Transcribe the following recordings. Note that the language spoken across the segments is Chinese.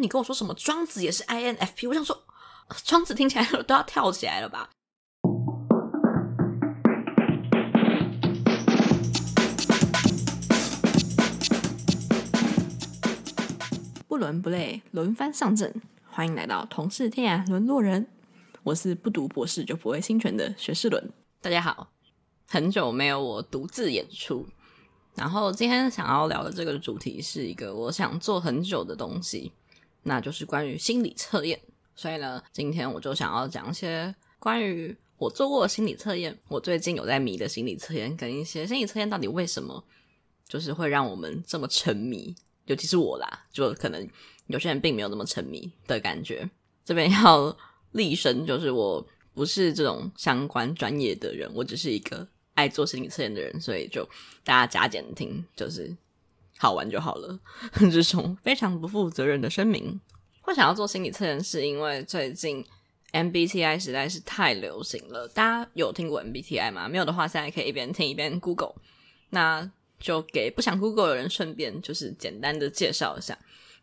你跟我说什么庄子也是 INFP，我想说庄子听起来都要跳起来了吧？不伦不类，轮番上阵，欢迎来到同是天涯沦落人。我是不读博士就不会侵权的学士伦。大家好，很久没有我独自演出。然后今天想要聊的这个主题是一个我想做很久的东西，那就是关于心理测验。所以呢，今天我就想要讲一些关于我做过的心理测验，我最近有在迷的心理测验，跟一些心理测验到底为什么就是会让我们这么沉迷，尤其是我啦，就可能有些人并没有那么沉迷的感觉。这边要立声，就是我不是这种相关专业的人，我只是一个。爱做心理测验的人，所以就大家加减听，就是好玩就好了。这种非常不负责任的声明。会想要做心理测验，是因为最近 MBTI 实在是太流行了。大家有听过 MBTI 吗？没有的话，现在可以一边听一边 Google。那就给不想 Google 的人顺便就是简单的介绍一下。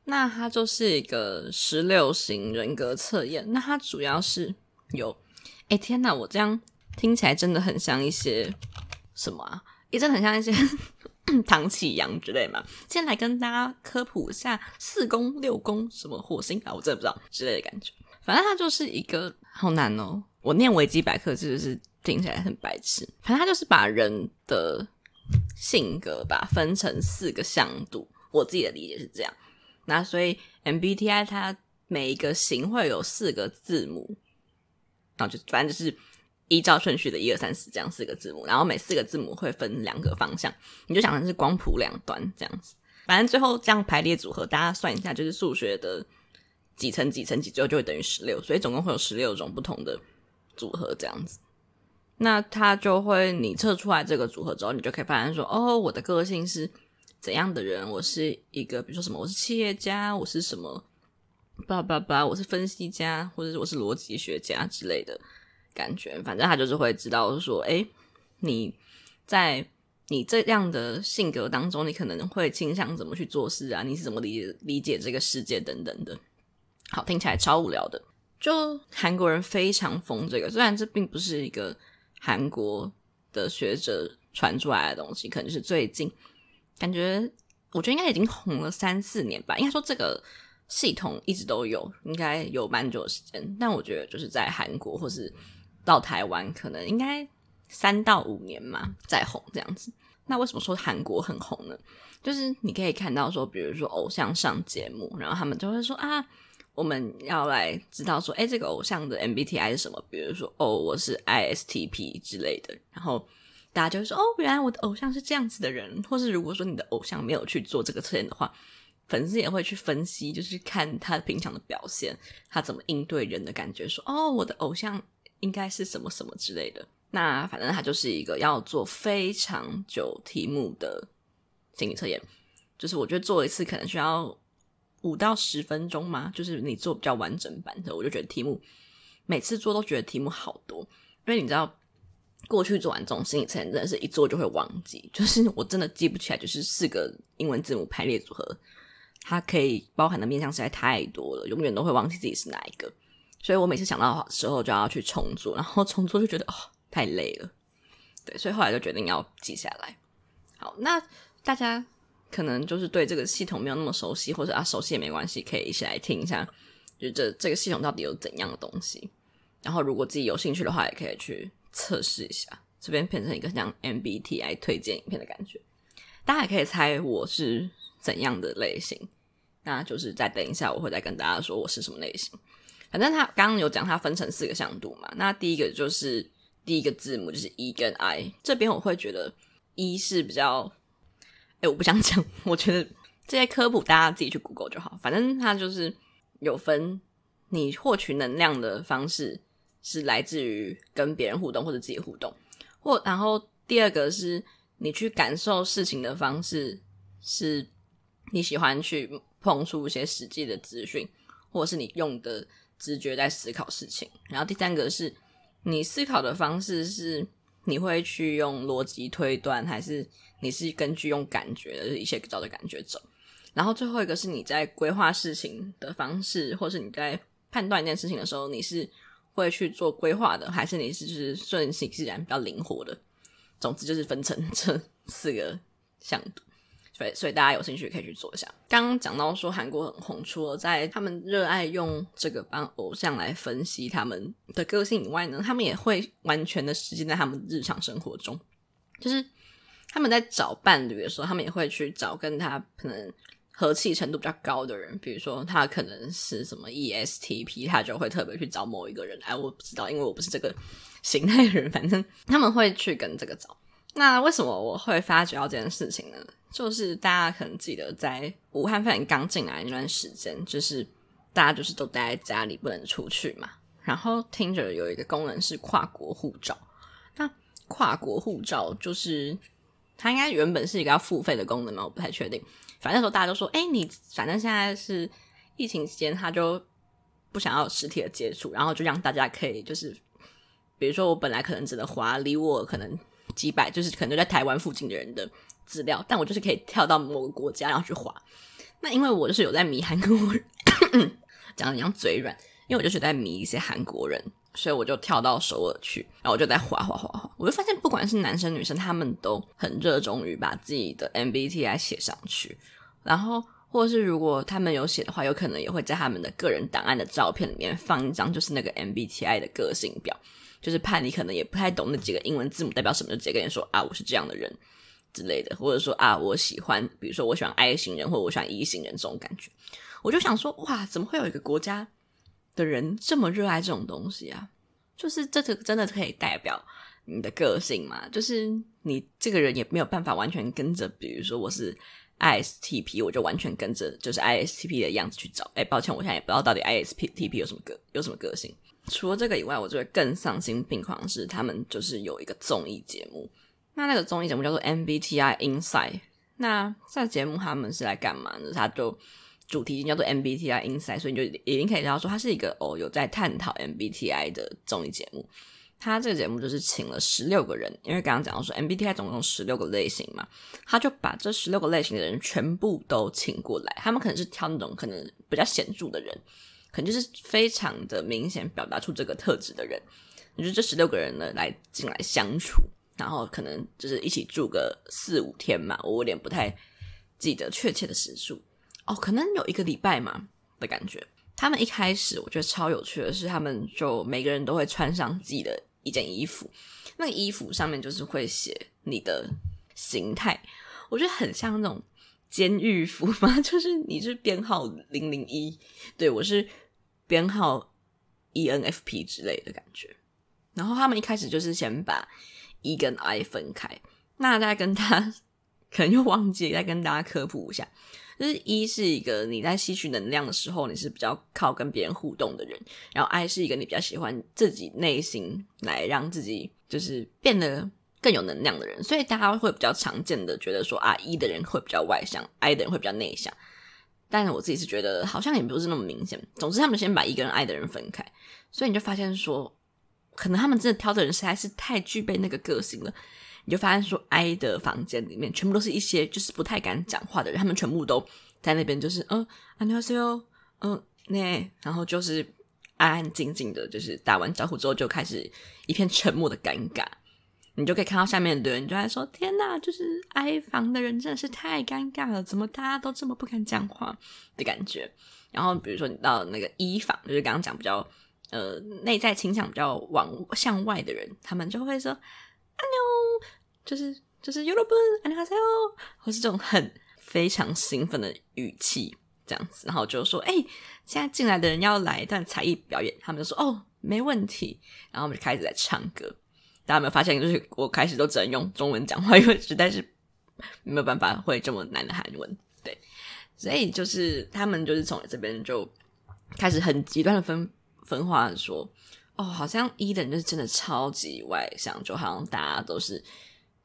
那它就是一个十六型人格测验。那它主要是有……哎天哪，我这样。听起来真的很像一些什么啊？也真的很像一些 唐启阳之类嘛。先来跟大家科普一下四宫、六宫什么火星啊，我真的不知道之类的感觉。反正它就是一个好难哦。我念维基百科是不是听起来很白痴？反正它就是把人的性格吧分成四个向度。我自己的理解是这样。那所以 MBTI 它每一个型会有四个字母，然后就反正就是。依照顺序的一二三四这样四个字母，然后每四个字母会分两个方向，你就想成是光谱两端这样子。反正最后这样排列组合，大家算一下，就是数学的几乘几乘几，最后就会等于十六，所以总共会有十六种不同的组合这样子。那它就会你测出来这个组合之后，你就可以发现说，哦，我的个性是怎样的人？我是一个，比如说什么，我是企业家，我是什么，叭叭叭，我是分析家，或者是我是逻辑学家之类的。感觉，反正他就是会知道说，哎，你在你这样的性格当中，你可能会倾向怎么去做事啊？你是怎么理理解这个世界等等的。好，听起来超无聊的。就韩国人非常疯这个，虽然这并不是一个韩国的学者传出来的东西，可能是最近感觉，我觉得应该已经红了三四年吧。应该说这个系统一直都有，应该有蛮久的时间。但我觉得就是在韩国或是。到台湾可能应该三到五年嘛，再红这样子。那为什么说韩国很红呢？就是你可以看到说，比如说偶像上节目，然后他们就会说啊，我们要来知道说，哎，这个偶像的 MBTI 是什么？比如说，哦，我是 ISTP 之类的。然后大家就会说，哦，原来我的偶像是这样子的人。或是如果说你的偶像没有去做这个测验的话，粉丝也会去分析，就是看他平常的表现，他怎么应对人的感觉。说，哦，我的偶像。应该是什么什么之类的。那反正它就是一个要做非常久题目的心理测验，就是我觉得做一次可能需要五到十分钟嘛。就是你做比较完整版的，我就觉得题目每次做都觉得题目好多，因为你知道过去做完这种心理测验真的是一做就会忘记，就是我真的记不起来，就是四个英文字母排列组合，它可以包含的面向实在太多了，永远都会忘记自己是哪一个。所以我每次想到的时候就要去重做，然后重做就觉得哦太累了，对，所以后来就决定要记下来。好，那大家可能就是对这个系统没有那么熟悉，或者啊熟悉也没关系，可以一起来听一下，就这这个系统到底有怎样的东西。然后如果自己有兴趣的话，也可以去测试一下。这边变成一个像 MBTI 推荐影片的感觉，大家也可以猜我是怎样的类型。那就是再等一下，我会再跟大家说我是什么类型。反正他刚刚有讲，它分成四个向度嘛。那第一个就是第一个字母就是 E 跟 I。这边我会觉得 E 是比较，哎，我不想讲。我觉得这些科普大家自己去 Google 就好。反正它就是有分你获取能量的方式是来自于跟别人互动或者自己互动，或然后第二个是你去感受事情的方式是你喜欢去碰触一些实际的资讯，或者是你用的。直觉在思考事情，然后第三个是你思考的方式是你会去用逻辑推断，还是你是根据用感觉的一些找的感觉走？然后最后一个是你在规划事情的方式，或是你在判断一件事情的时候，你是会去做规划的，还是你是就是顺其自然比较灵活的？总之就是分成 这四个向度。所以，所以大家有兴趣可以去做一下。刚刚讲到说韩国很红，除了在他们热爱用这个帮偶像来分析他们的个性以外呢，他们也会完全的实践在他们日常生活中。就是他们在找伴侣的时候，他们也会去找跟他可能和气程度比较高的人。比如说他可能是什么 ESTP，他就会特别去找某一个人。哎，我不知道，因为我不是这个形态的人。反正他们会去跟这个找。那为什么我会发觉到这件事情呢？就是大家可能记得，在武汉肺炎刚进来那段时间，就是大家就是都待在家里，不能出去嘛。然后听着有一个功能是跨国护照，那跨国护照就是它应该原本是一个要付费的功能嘛，我不太确定。反正那时候大家都说，哎，你反正现在是疫情期间，他就不想要实体的接触，然后就让大家可以就是，比如说我本来可能只能滑离我可能几百，就是可能就在台湾附近的人的。资料，但我就是可以跳到某个国家，然后去滑。那因为我就是有在迷韩国人，讲的像嘴软，因为我就是在迷一些韩国人，所以我就跳到首尔去，然后我就在滑滑滑滑。我就发现，不管是男生女生，他们都很热衷于把自己的 MBTI 写上去，然后或者是如果他们有写的话，有可能也会在他们的个人档案的照片里面放一张，就是那个 MBTI 的个性表，就是怕你可能也不太懂那几个英文字母代表什么，就直接跟你说啊，我是这样的人。之类的，或者说啊，我喜欢，比如说我喜欢 I 型人，或者我喜欢 E 型人这种感觉，我就想说，哇，怎么会有一个国家的人这么热爱这种东西啊？就是这个真的可以代表你的个性嘛？就是你这个人也没有办法完全跟着，比如说我是 ISTP，我就完全跟着就是 ISTP 的样子去找。哎，抱歉，我现在也不知道到底 ISTP 有什么个有什么个性。除了这个以外，我觉得更丧心病狂的是他们就是有一个综艺节目。那那个综艺节目叫做 MBTI Inside，那这节目他们是来干嘛呢？他就主题叫做 MBTI Inside，所以你就已经可以知道说它是一个哦有在探讨 MBTI 的综艺节目。它这个节目就是请了十六个人，因为刚刚讲到说 MBTI 总共十六个类型嘛，他就把这十六个类型的人全部都请过来，他们可能是挑那种可能比较显著的人，可能就是非常的明显表达出这个特质的人，也就这十六个人呢来进来相处。然后可能就是一起住个四五天嘛，我有点不太记得确切的时数哦，可能有一个礼拜嘛的感觉。他们一开始我觉得超有趣的是，他们就每个人都会穿上自己的一件衣服，那个衣服上面就是会写你的形态，我觉得很像那种监狱服嘛，就是你是编号零零一，对，我是编号 ENFP 之类的感觉。然后他们一开始就是先把 E 跟 I 分开，那再跟他 可能又忘记再跟大家科普一下，就是 E 是一个你在吸取能量的时候，你是比较靠跟别人互动的人，然后 I 是一个你比较喜欢自己内心来让自己就是变得更有能量的人，所以大家会比较常见的觉得说啊，E 的人会比较外向，I 的人会比较内向，但是我自己是觉得好像也不是那么明显。总之，他们先把 E 跟 I 的人分开，所以你就发现说。可能他们真的挑的人实在是太具备那个个性了，你就发现说，I 的房间里面全部都是一些就是不太敢讲话的人，他们全部都在那边就是嗯啊你好，你好嗯那然后就是安安静静的，就是打完招呼之后就开始一片沉默的尴尬，你就可以看到下面的人，你就在说天哪，就是哀房的人真的是太尴尬了，怎么大家都这么不敢讲话的感觉？然后比如说你到那个一房，就是刚刚讲比较。呃，内在倾向比较往向外的人，他们就会说“安妞”，就是就是 “Uroben”，“ 安妞哦”，或是这种很非常兴奋的语气这样子。然后就说：“哎，现在进来的人要来一段才艺表演。”他们就说：“哦，没问题。”然后我们就开始在唱歌。大家有没有发现，就是我开始都只能用中文讲话，因为实在是没有办法会这么难的韩文。对，所以就是他们就是从这边就开始很极端的分。分化说，哦，好像 E 的人就是真的超级外向，就好像大家都是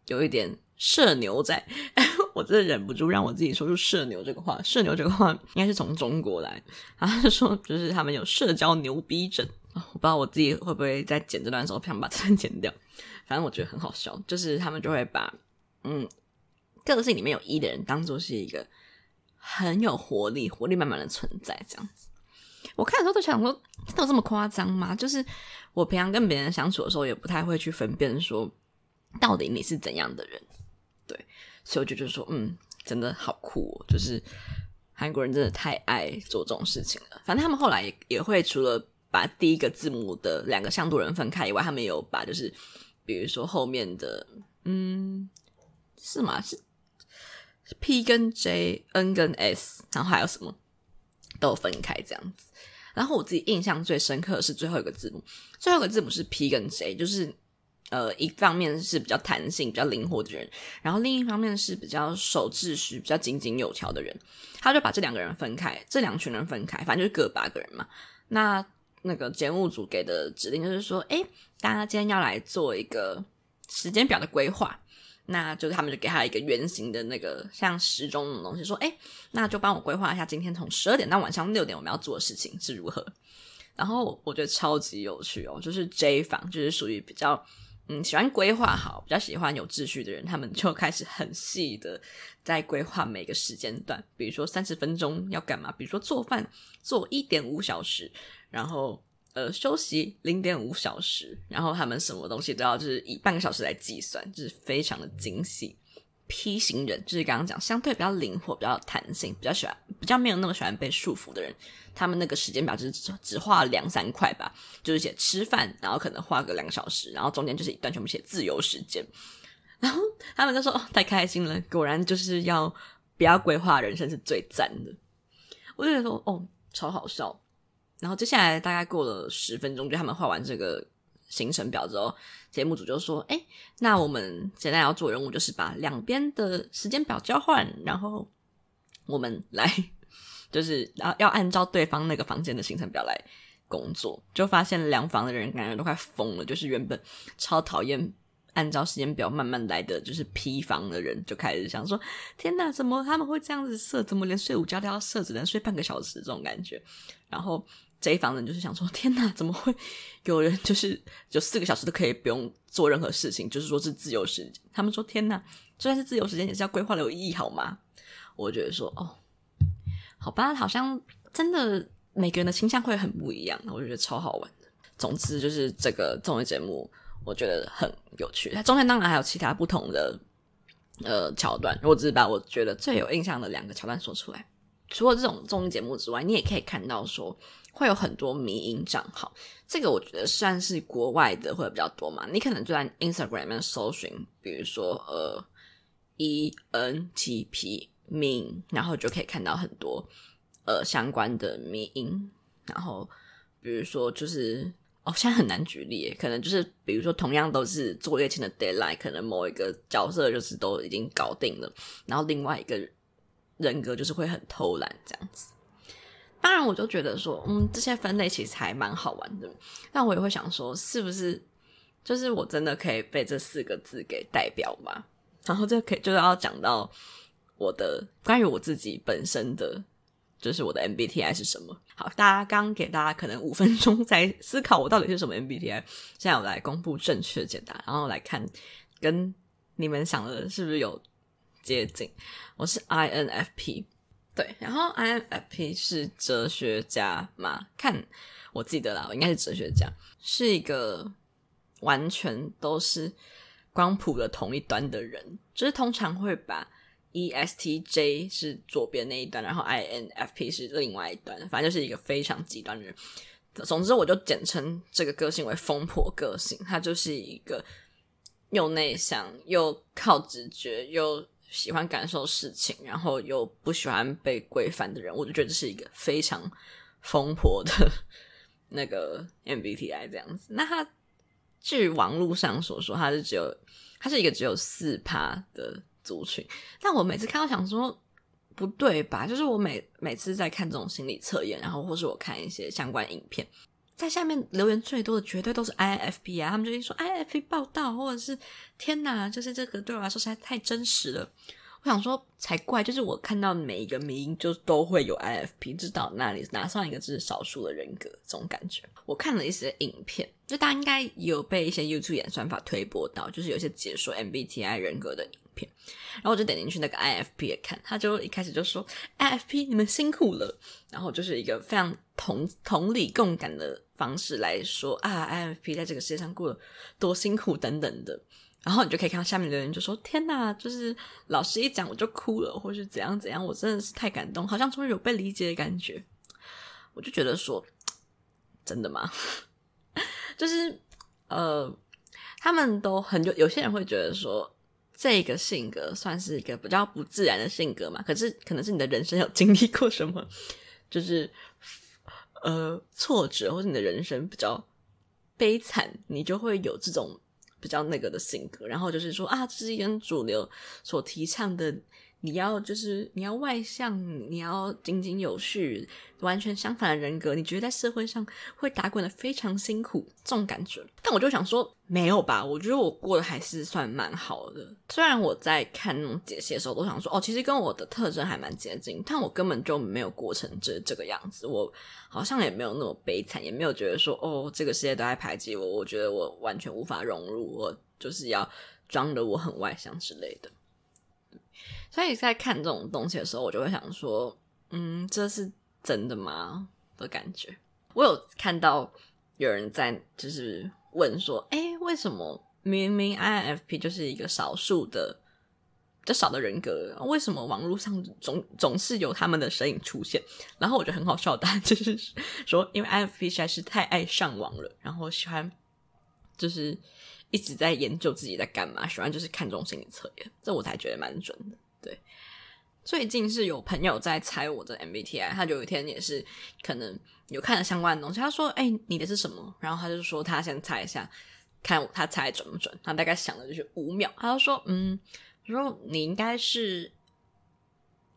有一点社牛在。我真的忍不住让我自己说出社牛这个话。社牛这个话应该是从中国来，然后说 就是他们有社交牛逼症。我不知道我自己会不会在剪这段的时候不想把这段剪掉。反正我觉得很好笑，就是他们就会把嗯个性里面有 E 的人当做是一个很有活力，活力满满的存在。这样子，我看的时候都想说，真的有这么夸张吗？就是我平常跟别人相处的时候，也不太会去分辨说，到底你是怎样的人。对，所以我就觉得说，嗯，真的好酷哦，就是韩国人真的太爱做这种事情了。反正他们后来也也会除了把第一个字母的两个向度人分开以外，他们有把就是比如说后面的，嗯，是吗？是。P 跟 J、N 跟 S，然后还有什么都分开这样子。然后我自己印象最深刻的是最后一个字母，最后一个字母是 P 跟 J，就是呃一方面是比较弹性、比较灵活的人，然后另一方面是比较守秩序、比较井井有条的人。他就把这两个人分开，这两群人分开，反正就是各八个人嘛。那那个节目组给的指令就是说，哎，大家今天要来做一个时间表的规划。那就是他们就给他一个圆形的那个像时钟那种东西，说：“哎，那就帮我规划一下今天从十二点到晚上六点我们要做的事情是如何。”然后我觉得超级有趣哦，就是 J 房就是属于比较嗯喜欢规划好、比较喜欢有秩序的人，他们就开始很细的在规划每个时间段，比如说三十分钟要干嘛，比如说做饭做一点五小时，然后。呃，休息零点五小时，然后他们什么东西都要就是以半个小时来计算，就是非常的精细。P 型人就是刚刚讲，相对比较灵活、比较弹性、比较喜欢、比较没有那么喜欢被束缚的人，他们那个时间表就是只只画两三块吧，就是写吃饭，然后可能画个两小时，然后中间就是一段全部写自由时间。然后他们就说：“哦，太开心了，果然就是要不要规划人生是最赞的。”我就觉得说：“哦，超好笑。”然后接下来大概过了十分钟，就他们画完这个行程表之后，节目组就说：“哎，那我们现在要做任务，就是把两边的时间表交换，然后我们来，就是要要按照对方那个房间的行程表来工作。”就发现两房的人感觉都快疯了，就是原本超讨厌按照时间表慢慢来的，就是 P 房的人就开始想说：“天哪，怎么他们会这样子设？怎么连睡午觉都要设，只能睡半个小时这种感觉？”然后。这一房人就是想说，天哪，怎么会有人就是就四个小时都可以不用做任何事情，就是说是自由时间。他们说，天哪，就算是自由时间也是要规划的有意义，好吗？我觉得说，哦，好吧，好像真的每个人的倾向会很不一样，我就觉得超好玩的。总之就是这个综艺节目，我觉得很有趣。它中间当然还有其他不同的呃桥段，我只是把我觉得最有印象的两个桥段说出来。除了这种综艺节目之外，你也可以看到说。会有很多迷音账号，这个我觉得算是国外的会比较多嘛。你可能就在 Instagram 里面搜寻，比如说呃 E N T P meme，然后就可以看到很多呃相关的迷音。然后比如说就是哦，现在很难举例，可能就是比如说同样都是作业前的 deadline，可能某一个角色就是都已经搞定了，然后另外一个人格就是会很偷懒这样子。当然，我就觉得说，嗯，这些分类其实还蛮好玩的。但我也会想说，是不是就是我真的可以被这四个字给代表吗？然后这可以就是要讲到我的关于我自己本身的，就是我的 MBTI 是什么。好，大家刚给大家可能五分钟在思考我到底是什么 MBTI，现在我来公布正确解答，然后来看跟你们想的是不是有接近。我是 INFP。对，然后 INFP 是哲学家嘛？看我记得啦，我应该是哲学家，是一个完全都是光谱的同一端的人，就是通常会把 ESTJ 是左边那一端，然后 INFP 是另外一端，反正就是一个非常极端的人。总之，我就简称这个个性为疯婆个性，他就是一个又内向又靠直觉又。喜欢感受事情，然后又不喜欢被规范的人，我就觉得这是一个非常疯婆的 那个 MBTI 这样子。那他据网络上所说，他是只有他是一个只有四趴的族群。但我每次看到想说不对吧？就是我每每次在看这种心理测验，然后或是我看一些相关影片，在下面留言最多的绝对都是 I F P 啊，他们就会说 I F P 报道，或者是天哪，就是这个对我来说实在太真实了。我想说才怪，就是我看到每一个名就都会有 I F P，知道那里哪上一个是少数的人格这种感觉。我看了一些影片，就大家应该有被一些 YouTube 演算法推播到，就是有些解说 MBTI 人格的片，然后我就点进去那个 I F P 也看，他就一开始就说 I F P 你们辛苦了，然后就是一个非常同同理共感的方式来说啊 I F P 在这个世界上过得多辛苦等等的，然后你就可以看到下面的人就说天哪，就是老师一讲我就哭了，或是怎样怎样，我真的是太感动，好像终于有被理解的感觉，我就觉得说真的吗？就是呃。他们都很有，有些人会觉得说，这个性格算是一个比较不自然的性格嘛。可是可能是你的人生有经历过什么，就是呃挫折，或者你的人生比较悲惨，你就会有这种比较那个的性格。然后就是说啊，这是一个主流所提倡的。你要就是你要外向，你要井井有序，完全相反的人格，你觉得在社会上会打滚的非常辛苦，这种感觉。但我就想说，没有吧？我觉得我过得还是算蛮好的。虽然我在看那种解析的时候，都想说，哦，其实跟我的特征还蛮接近，但我根本就没有过成这这个样子。我好像也没有那么悲惨，也没有觉得说，哦，这个世界都在排挤我。我觉得我完全无法融入，我就是要装的我很外向之类的。所以在看这种东西的时候，我就会想说，嗯，这是真的吗？的感觉。我有看到有人在就是问说，诶，为什么明明 INFP 就是一个少数的、比较少的人格，为什么网络上总总是有他们的身影出现？然后我觉得很好笑的，就是说，因为 INFP 实在是太爱上网了，然后喜欢就是一直在研究自己在干嘛，喜欢就是看这种心理测验，这我才觉得蛮准的。最近是有朋友在猜我的 MBTI，他就有一天也是可能有看了相关的东西，他说：“哎、你的是什么？”然后他就说他先猜一下，看他猜准不准。他大概想了就是五秒，他就说：“嗯，说你应该是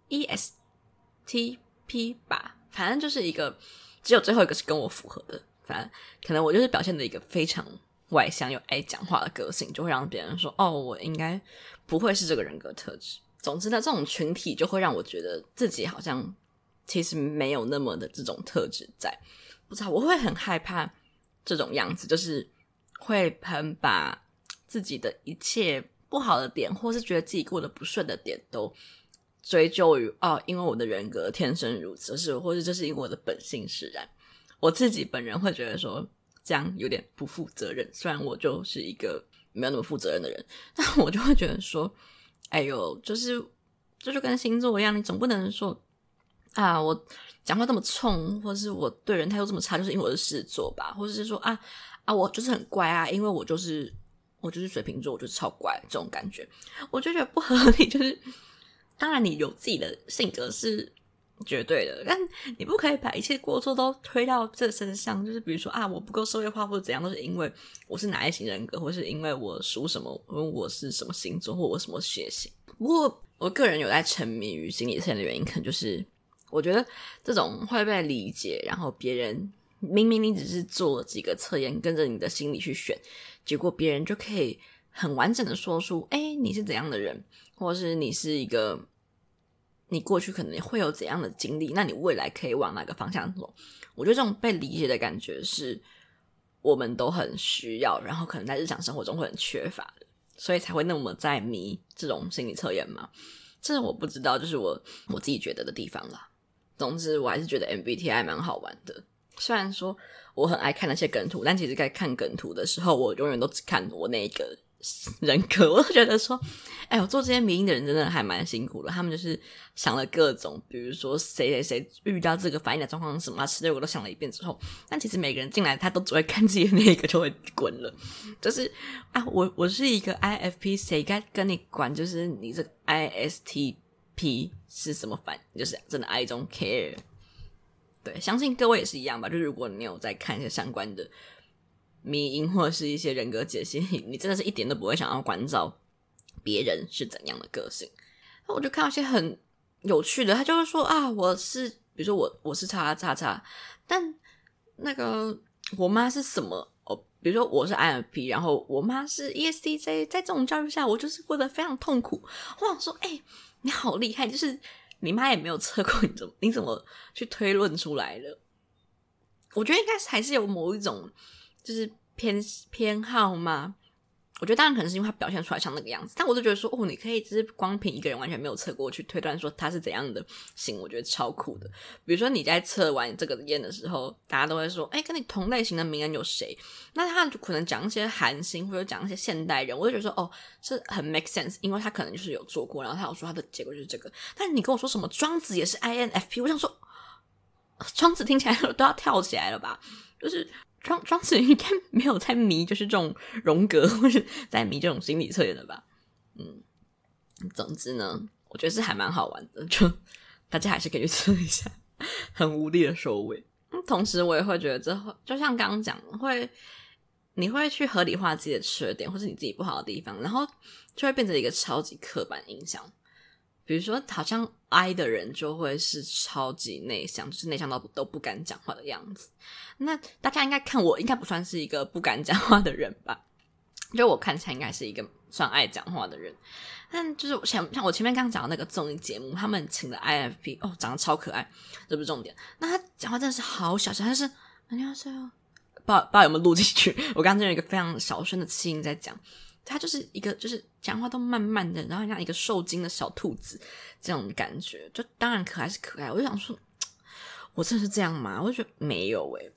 ESTP 吧，反正就是一个只有最后一个是跟我符合的。反正可能我就是表现的一个非常外向又爱讲话的个性，就会让别人说哦，我应该不会是这个人格特质。”总之呢，这种群体就会让我觉得自己好像其实没有那么的这种特质在。不知道我会很害怕这种样子，就是会很把自己的一切不好的点，或是觉得自己过得不顺的点，都追究于哦，因为我的人格天生如此，是或者这是因为我的本性使然。我自己本人会觉得说这样有点不负责任，虽然我就是一个没有那么负责任的人，但我就会觉得说。哎呦，就是这就跟星座一样，你总不能说啊，我讲话这么冲，或是我对人态度这么差，就是因为我是狮子座吧，或者是说啊啊，我就是很乖啊，因为我就是我就是水瓶座，我就是超乖这种感觉，我就觉得不合理。就是当然，你有自己的性格是绝对的，但你不可以把一切过错都推到这身上。就是比如说啊，我不够社会化或者怎样，都是因为我是哪一型人格，或是因为我属什么，我是什么星座，或我什么血型。不过我个人有在沉迷于心理测验的原因，可能就是我觉得这种会被理解，然后别人明明你只是做了几个测验，跟着你的心理去选，结果别人就可以很完整的说出，哎，你是怎样的人，或者是你是一个。你过去可能会有怎样的经历？那你未来可以往哪个方向走？我觉得这种被理解的感觉是我们都很需要，然后可能在日常生活中会很缺乏的，所以才会那么在迷这种心理测验嘛。这我不知道，就是我我自己觉得的地方啦。总之，我还是觉得 MBTI 蛮好玩的。虽然说我很爱看那些梗图，但其实在看梗图的时候，我永远都只看我那个。人格，我都觉得说，哎，我做这些迷因的人真的还蛮辛苦的。他们就是想了各种，比如说谁谁谁遇到这个反应的状况什么，啊，之类我都想了一遍之后，但其实每个人进来，他都只会看自己的那个就会滚了。就是啊，我我是一个 IFP，谁该跟你管？就是你这个 ISTP 是什么反应？就是真的 I don't care。对，相信各位也是一样吧。就是如果你有在看一些相关的。迷因或者是一些人格解析，你真的是一点都不会想要关照别人是怎样的个性。那我就看到一些很有趣的，他就会说啊，我是比如说我我是叉叉叉，但那个我妈是什么？哦，比如说我是 I N P，然后我妈是 ESTJ，在这种教育下，我就是过得非常痛苦。我想说，哎、你好厉害，就是你妈也没有测过，你怎么你怎么去推论出来的？我觉得应该是还是有某一种。就是偏偏好吗，我觉得当然可能是因为他表现出来像那个样子，但我就觉得说，哦，你可以只是光凭一个人完全没有测过去推断说他是怎样的型，我觉得超酷的。比如说你在测完这个验的时候，大家都会说，哎，跟你同类型的名人有谁？那他就可能讲一些韩星或者讲一些现代人，我就觉得说，哦，是很 make sense，因为他可能就是有做过，然后他有说他的结果就是这个。但是你跟我说什么庄子也是 INFP，我想说，庄子听起来都要跳起来了吧？就是。庄庄子应该没有在迷，就是这种荣格，或者在迷这种心理测验的吧？嗯，总之呢，我觉得是还蛮好玩的，就大家还是可以去测一下，很无力的收尾。同时我也会觉得这会就像刚刚讲，会你会去合理化自己的缺点，或是你自己不好的地方，然后就会变成一个超级刻板印象。比如说，好像 I 的人就会是超级内向，就是内向到都不敢讲话的样子。那大家应该看我，应该不算是一个不敢讲话的人吧？就我看起来应该是一个算爱讲话的人。但就是像像我前面刚刚讲的那个综艺节目，他们请的 I F P，哦，长得超可爱，这不是重点。那他讲话真的是好小声，但是你好笑哦，不知道不知道有没有录进去？我刚刚用一个非常小声的气音在讲。他就是一个，就是讲话都慢慢的，然后像一个受惊的小兔子这种感觉，就当然可爱是可爱。我就想说，我真的是这样吗？我就觉得没有诶。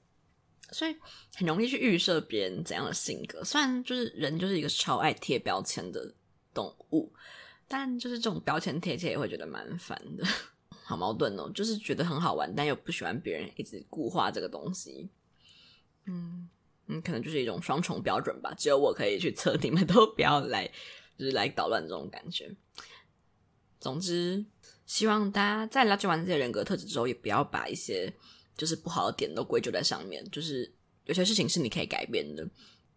所以很容易去预设别人怎样的性格。虽然就是人就是一个超爱贴标签的动物，但就是这种标签贴贴也会觉得蛮烦的，好矛盾哦。就是觉得很好玩，但又不喜欢别人一直固化这个东西。嗯。嗯，可能就是一种双重标准吧。只有我可以去测，你们都不要来，就是来捣乱这种感觉。总之，希望大家在了解完这些人格特质之后，也不要把一些就是不好的点都归咎在上面。就是有些事情是你可以改变的，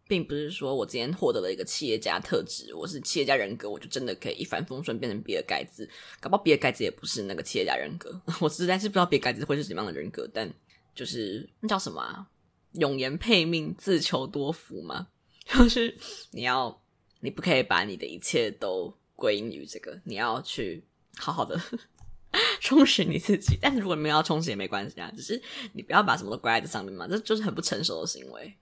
并不是说我今天获得了一个企业家特质，我是企业家人格，我就真的可以一帆风顺变成比尔盖茨。搞不好比尔盖茨也不是那个企业家人格。我实在是不知道比尔盖茨会是什么样的人格，但就是那叫什么啊？永言配命，自求多福嘛，就是你要，你不可以把你的一切都归因于这个，你要去好好的 充实你自己。但是如果没有要充实也没关系啊，只是你不要把什么都怪在这上面嘛，这就是很不成熟的行为。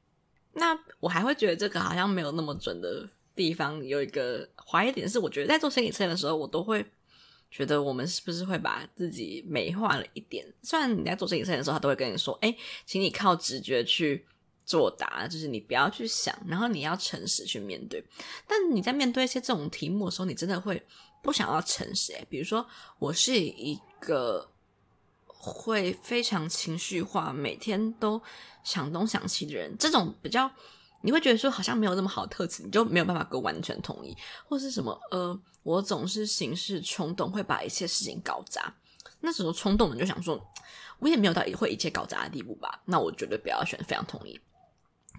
那我还会觉得这个好像没有那么准的地方，有一个怀疑点是，我觉得在做心理测验的时候，我都会。觉得我们是不是会把自己美化了一点？虽然你在做心理测验的时候，他都会跟你说：“哎，请你靠直觉去作答，就是你不要去想，然后你要诚实去面对。”但你在面对一些这种题目的时候，你真的会不想要诚实。哎，比如说，我是一个会非常情绪化，每天都想东想西的人，这种比较。你会觉得说好像没有那么好的特质，你就没有办法跟我完全同意，或是什么呃，我总是行事冲动，会把一切事情搞砸。那时候冲动的就想说，我也没有到会一切搞砸的地步吧？那我绝对不要选非常同意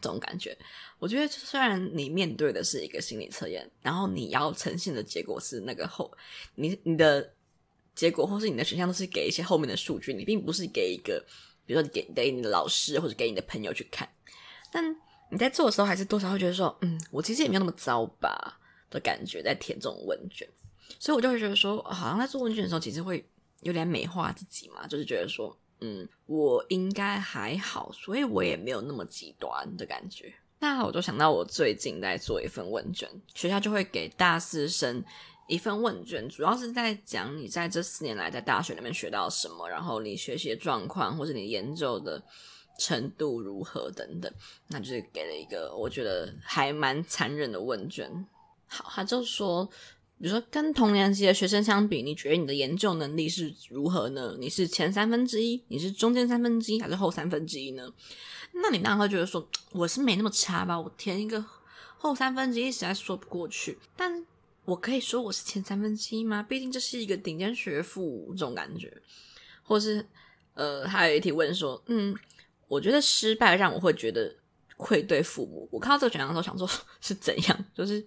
这种感觉。我觉得虽然你面对的是一个心理测验，然后你要呈现的结果是那个后，你你的结果或是你的选项都是给一些后面的数据，你并不是给一个，比如说给给你的老师或者给你的朋友去看，但。你在做的时候，还是多少会觉得说，嗯，我其实也没有那么糟吧的感觉，在填这种问卷，所以我就会觉得说，好像在做问卷的时候，其实会有点美化自己嘛，就是觉得说，嗯，我应该还好，所以我也没有那么极端的感觉。那我就想到，我最近在做一份问卷，学校就会给大四生一份问卷，主要是在讲你在这四年来在大学里面学到什么，然后你学习的状况，或者你研究的。程度如何等等，那就是给了一个我觉得还蛮残忍的问卷。好，他就说，比如说跟同年级的学生相比，你觉得你的研究能力是如何呢？你是前三分之一，你是中间三分之一，还是后三分之一呢？那你当然会觉得说，我是没那么差吧？我填一个后三分之一实在说不过去。但我可以说我是前三分之一吗？毕竟这是一个顶尖学府，这种感觉。或是呃，还有一题问说，嗯。我觉得失败让我会觉得愧对父母。我看到这个选项的时候，想说 是怎样，就是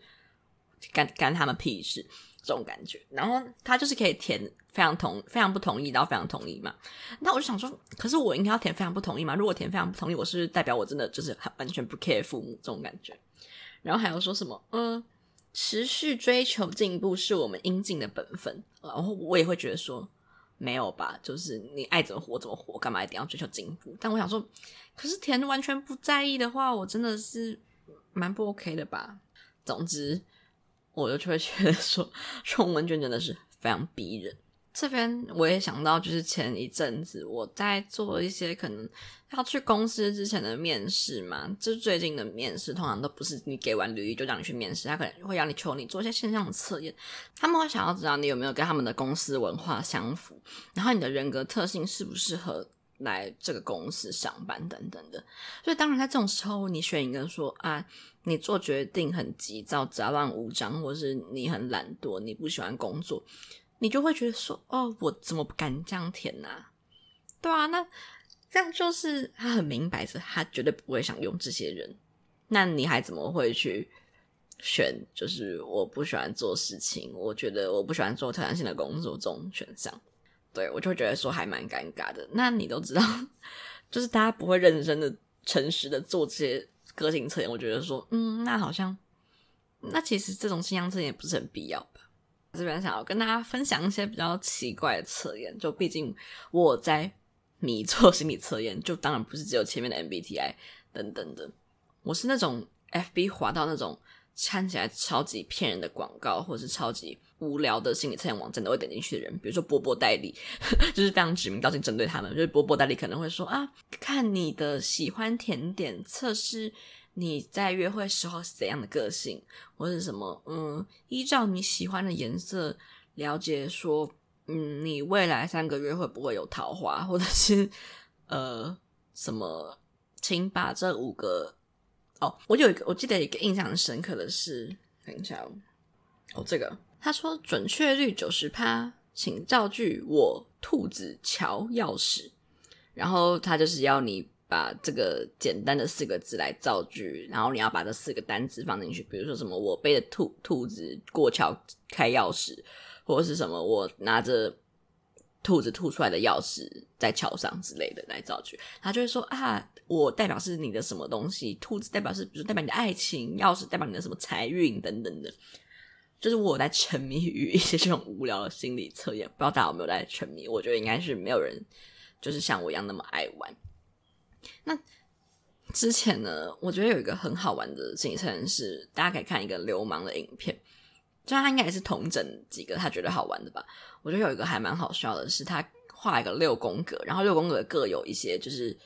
干干他们屁事这种感觉。然后他就是可以填非常同、非常不同意到非常同意嘛。那我就想说，可是我应该要填非常不同意嘛？如果填非常不同意，我是代表我真的就是完全不 care 父母这种感觉？然后还有说什么？嗯，持续追求进步是我们应尽的本分。然后我也会觉得说。没有吧，就是你爱怎么活怎么活，干嘛一定要追求进步？但我想说，可是填完全不在意的话，我真的是蛮不 OK 的吧。总之，我就就会觉得说，充问卷真的是非常逼人。这边我也想到，就是前一阵子我在做一些可能要去公司之前的面试嘛，就是最近的面试通常都不是你给完履历就让你去面试，他可能会让你求你做一些线上的测验，他们会想要知道你有没有跟他们的公司文化相符，然后你的人格特性适不适合来这个公司上班等等的。所以当然在这种时候，你选一个说啊，你做决定很急躁、杂乱无章，或是你很懒惰、你不喜欢工作。你就会觉得说，哦，我怎么不敢这样填呢？对啊，那这样就是他很明摆着，他绝对不会想用这些人。那你还怎么会去选？就是我不喜欢做事情，我觉得我不喜欢做挑战性的工作这种选项。对，我就会觉得说还蛮尴尬的。那你都知道，就是大家不会认真的、诚实的做这些个性测验。我觉得说，嗯，那好像，那其实这种信仰测验也不是很必要吧。这边想要跟大家分享一些比较奇怪的测验，就毕竟我在迷 做心理测验，就当然不是只有前面的 MBTI 等等的，我是那种 FB 滑到那种看起来超级骗人的广告，或是超级无聊的心理测验网站都会点进去的人，比如说波波代理，就是非常指名道姓针对他们，就是波波代理可能会说啊，看你的喜欢甜点测试。你在约会时候是怎样的个性，或者什么？嗯，依照你喜欢的颜色了解说，嗯，你未来三个月会不会有桃花，或者是呃什么？请把这五个我有一个，我记得一个印象很深刻的是，等一下哦，哦，这个他说准确率九十趴，请造句我兔子桥钥匙，然后他就是要你。把这个简单的四个字来造句，然后你要把这四个单词放进去，比如说什么我背着兔兔子过桥开钥匙，或者是什么我拿着兔子吐出来的钥匙在桥上之类的来造句。他就会说啊，我代表是你的什么东西，兔子代表是比如代表你的爱情，钥匙代表你的什么财运等等的。就是我在沉迷于一些这种无聊的心理测验，不知道大家有没有在沉迷？我觉得应该是没有人就是像我一样那么爱玩。那之前呢，我觉得有一个很好玩的行程是，大家可以看一个流氓的影片，就他应该也是同整几个他觉得好玩的吧。我觉得有一个还蛮好笑的是，他画一个六宫格，然后六宫格各有一些就是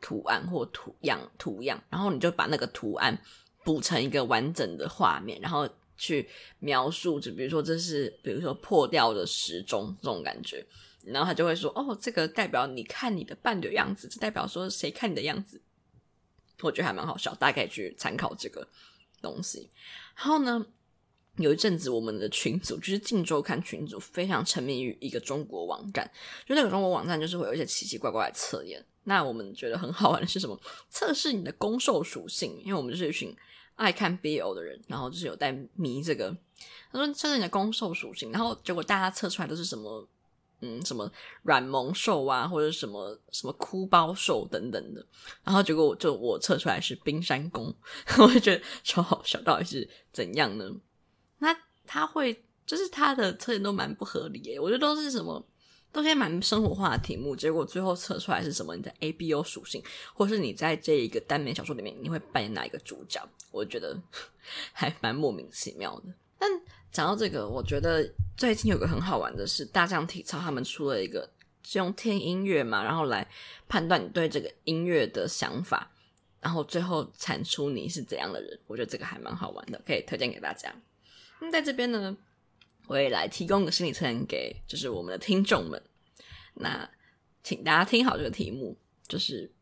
图案或图样图样，然后你就把那个图案补成一个完整的画面，然后去描述，就比如说这是比如说破掉的时钟这种感觉。然后他就会说：“哦，这个代表你看你的伴侣样子，这代表说谁看你的样子。”我觉得还蛮好笑，大概去参考这个东西。然后呢，有一阵子我们的群组就是《镜周刊》群组非常沉迷于一个中国网站，就那个中国网站就是会有一些奇奇怪怪的测验。那我们觉得很好玩的是什么？测试你的攻受属性，因为我们就是一群爱看 BL 的人，然后就是有在迷这个。他说测试你的攻受属性，然后结果大家测出来都是什么？嗯，什么软萌兽啊，或者什么什么哭包兽等等的，然后结果我就我测出来是冰山攻，我就觉得超好笑，到底是怎样呢？那他会就是他的测验都蛮不合理诶，我觉得都是什么都是些蛮生活化的题目，结果最后测出来是什么？你的 A B O 属性，或是你在这一个耽美小说里面你会扮演哪一个主角？我觉得 还蛮莫名其妙的，但。讲到这个，我觉得最近有个很好玩的是，大象体操他们出了一个，是用听音乐嘛，然后来判断你对这个音乐的想法，然后最后产出你是怎样的人。我觉得这个还蛮好玩的，可以推荐给大家。那在这边呢，我也来提供个心理测验给就是我们的听众们。那请大家听好这个题目，就是，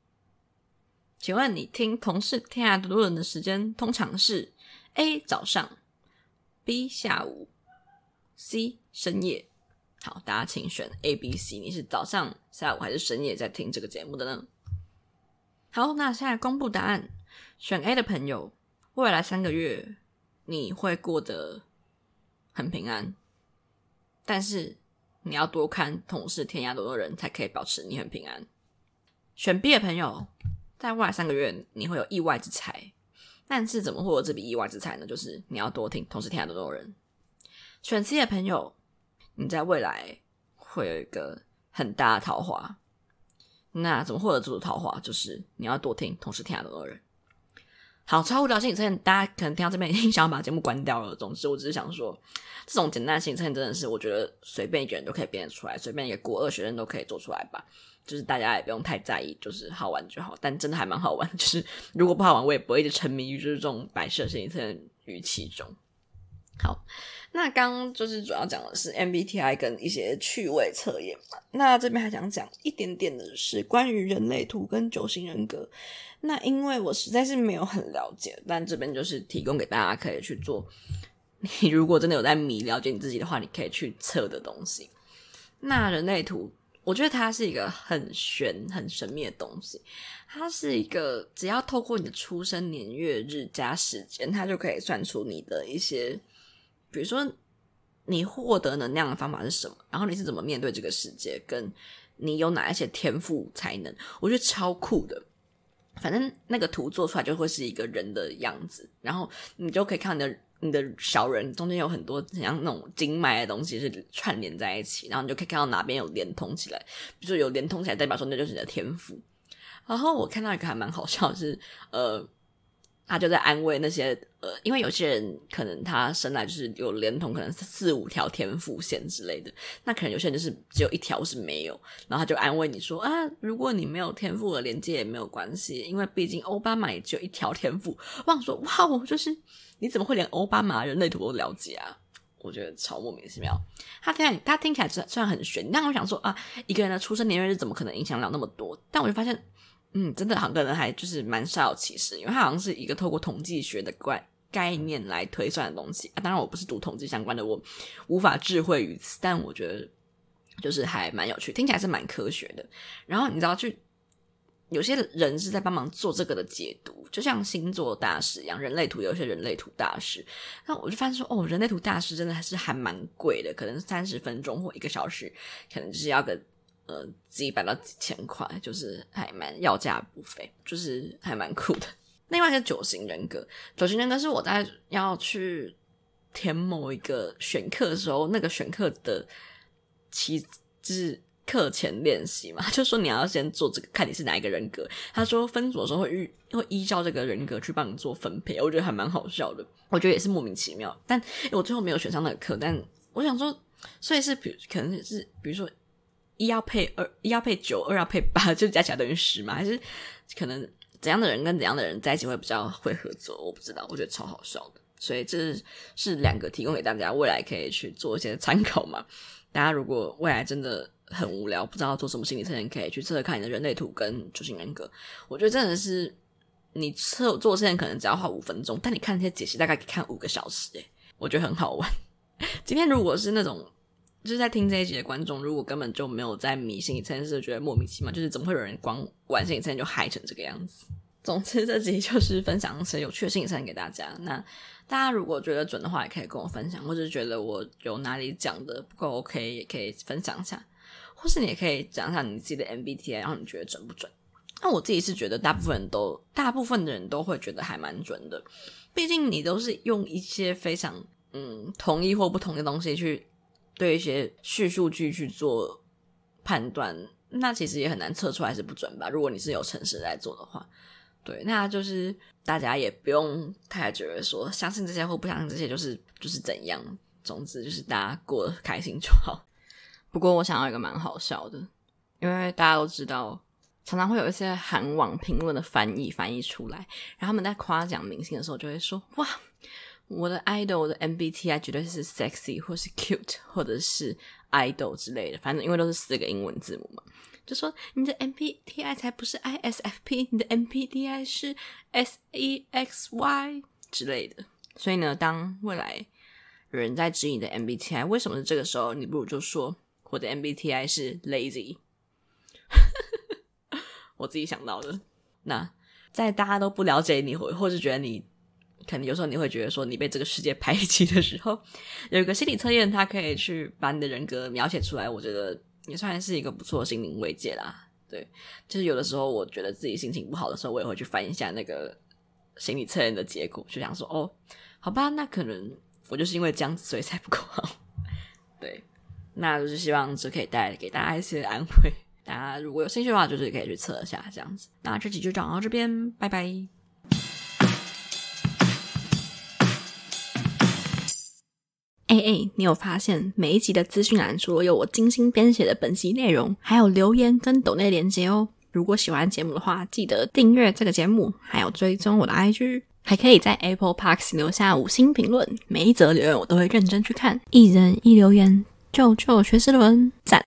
请问你听同是天涯读书人的时间通常是 A 早上。B 下午，C 深夜。好，大家请选 A、B、C。你是早上、下午还是深夜在听这个节目的呢？好，那现在公布答案。选 A 的朋友，未来三个月你会过得很平安，但是你要多看《同是天涯沦落人》，才可以保持你很平安。选 B 的朋友，在未来三个月你会有意外之财。但是怎么获得这笔意外之财呢？就是你要多听，同是天涯的多人选 C 的朋友，你在未来会有一个很大的桃花。那怎么获得这朵桃花？就是你要多听，同是天涯的多人。好，超无聊心理测验，大家可能听到这边已经 想要把节目关掉了。总之，我只是想说，这种简单的心理测验真的是，我觉得随便一个人都可以编得出来，随便一个国二学生都可以做出来吧。就是大家也不用太在意，就是好玩就好。但真的还蛮好玩，就是如果不好玩，我也不会一直沉迷于就是这种摆设心理测验语气中。好，那刚就是主要讲的是 MBTI 跟一些趣味测验嘛。那这边还想讲一点点的是关于人类图跟九型人格。那因为我实在是没有很了解，但这边就是提供给大家可以去做。你如果真的有在迷了解你自己的话，你可以去测的东西。那人类图，我觉得它是一个很玄、很神秘的东西。它是一个只要透过你的出生年月日加时间，它就可以算出你的一些，比如说你获得能量的方法是什么，然后你是怎么面对这个世界，跟你有哪一些天赋才能，我觉得超酷的。反正那个图做出来就会是一个人的样子，然后你就可以看你的你的小人中间有很多像那种经脉的东西是串联在一起，然后你就可以看到哪边有连通起来，比如说有连通起来，代表说那就是你的天赋。然后我看到一个还蛮好笑的是，呃。他就在安慰那些呃，因为有些人可能他生来就是有连同，可能四五条天赋线之类的，那可能有些人就是只有一条是没有，然后他就安慰你说啊，如果你没有天赋的连接也没有关系，因为毕竟奥巴马也只有一条天赋。我想说哇，我就是你怎么会连奥巴马人类图都了解啊？我觉得超莫名其妙。他听他听起来虽然很玄，但我想说啊，一个人的出生年月日怎么可能影响了那么多？但我就发现。嗯，真的，好像可能还就是蛮少其实，因为它好像是一个透过统计学的概概念来推算的东西啊。当然，我不是读统计相关的，我无法智慧于此，但我觉得就是还蛮有趣，听起来是蛮科学的。然后你知道，就有些人是在帮忙做这个的解读，就像星座大师一样，人类图有些人类图大师。那我就发现说，哦，人类图大师真的还是还蛮贵的，可能三十分钟或一个小时，可能就是要个。呃，几百到几千块，就是还蛮要价不菲，就是还蛮酷的。另外一个九型人格，九型人格是我在要去填某一个选课的时候，那个选课的其就是课前练习嘛，就说你要先做这个，看你是哪一个人格。他说分组的时候会依会依照这个人格去帮你做分配，我觉得还蛮好笑的。我觉得也是莫名其妙，但我最后没有选上那个课。但我想说，所以是比可能是比如说。一要配二，一要配九，二要配八，就加起来等于十嘛？还是可能怎样的人跟怎样的人在一起会比较会合作？我不知道，我觉得超好笑的。所以这是两个提供给大家，未来可以去做一些参考嘛。大家如果未来真的很无聊，不知道做什么心理测验，可以去测测看你的人类图跟九型人格。我觉得真的是你测做测验可能只要花五分钟，但你看那些解析大概可以看五个小时，诶，我觉得很好玩。今天如果是那种。就是在听这一集的观众，如果根本就没有在迷心理测验，是觉得莫名其妙，就是怎么会有人光玩心理测验就嗨成这个样子？总之，这集就是分享一些有趣的心理测验给大家。那大家如果觉得准的话，也可以跟我分享；或者是觉得我有哪里讲的不够 OK，也可以分享一下。或是你也可以讲一下你自己的 MBTI，然后你觉得准不准？那我自己是觉得大部分人都，大部分的人都会觉得还蛮准的。毕竟你都是用一些非常嗯同意或不同的东西去。对一些叙述句去做判断，那其实也很难测出来是不准吧？如果你是有诚实在做的话，对，那就是大家也不用太觉得说相信这些或不相信这些就是就是怎样。总之就是大家过得开心就好。不过我想要一个蛮好笑的，因为大家都知道，常常会有一些韩网评论的翻译翻译出来，然后他们在夸奖明星的时候就会说：“哇。”我的 idol，的 MBTI 绝对是 sexy，或是 cute，或者是 idol 之类的。反正因为都是四个英文字母嘛，就说你的 MBTI 才不是 ISFP，你的 MBTI 是 SEXY 之类的。所以呢，当未来有人在质疑你的 MBTI 为什么是这个时候，你不如就说我的 MBTI 是 lazy。我自己想到的。那在大家都不了解你，或或是觉得你。可能有时候你会觉得说你被这个世界排挤的时候，有一个心理测验，它可以去把你的人格描写出来。我觉得也算是一个不错的心灵慰藉啦。对，就是有的时候我觉得自己心情不好的时候，我也会去翻一下那个心理测验的结果，就想说哦，好吧，那可能我就是因为这样子，所以才不够好。对，那就是希望这可以带来给大家一些安慰。大家如果有兴趣的话，就是可以去测一下这样子。那这集就讲到这边，拜拜。哎哎，你有发现每一集的资讯栏除了有我精心编写的本集内容，还有留言跟抖内连接哦。如果喜欢节目的话，记得订阅这个节目，还有追踪我的 IG，还可以在 Apple Parks 留下五星评论，每一则留言我都会认真去看。一人一留言，救救学之伦，赞！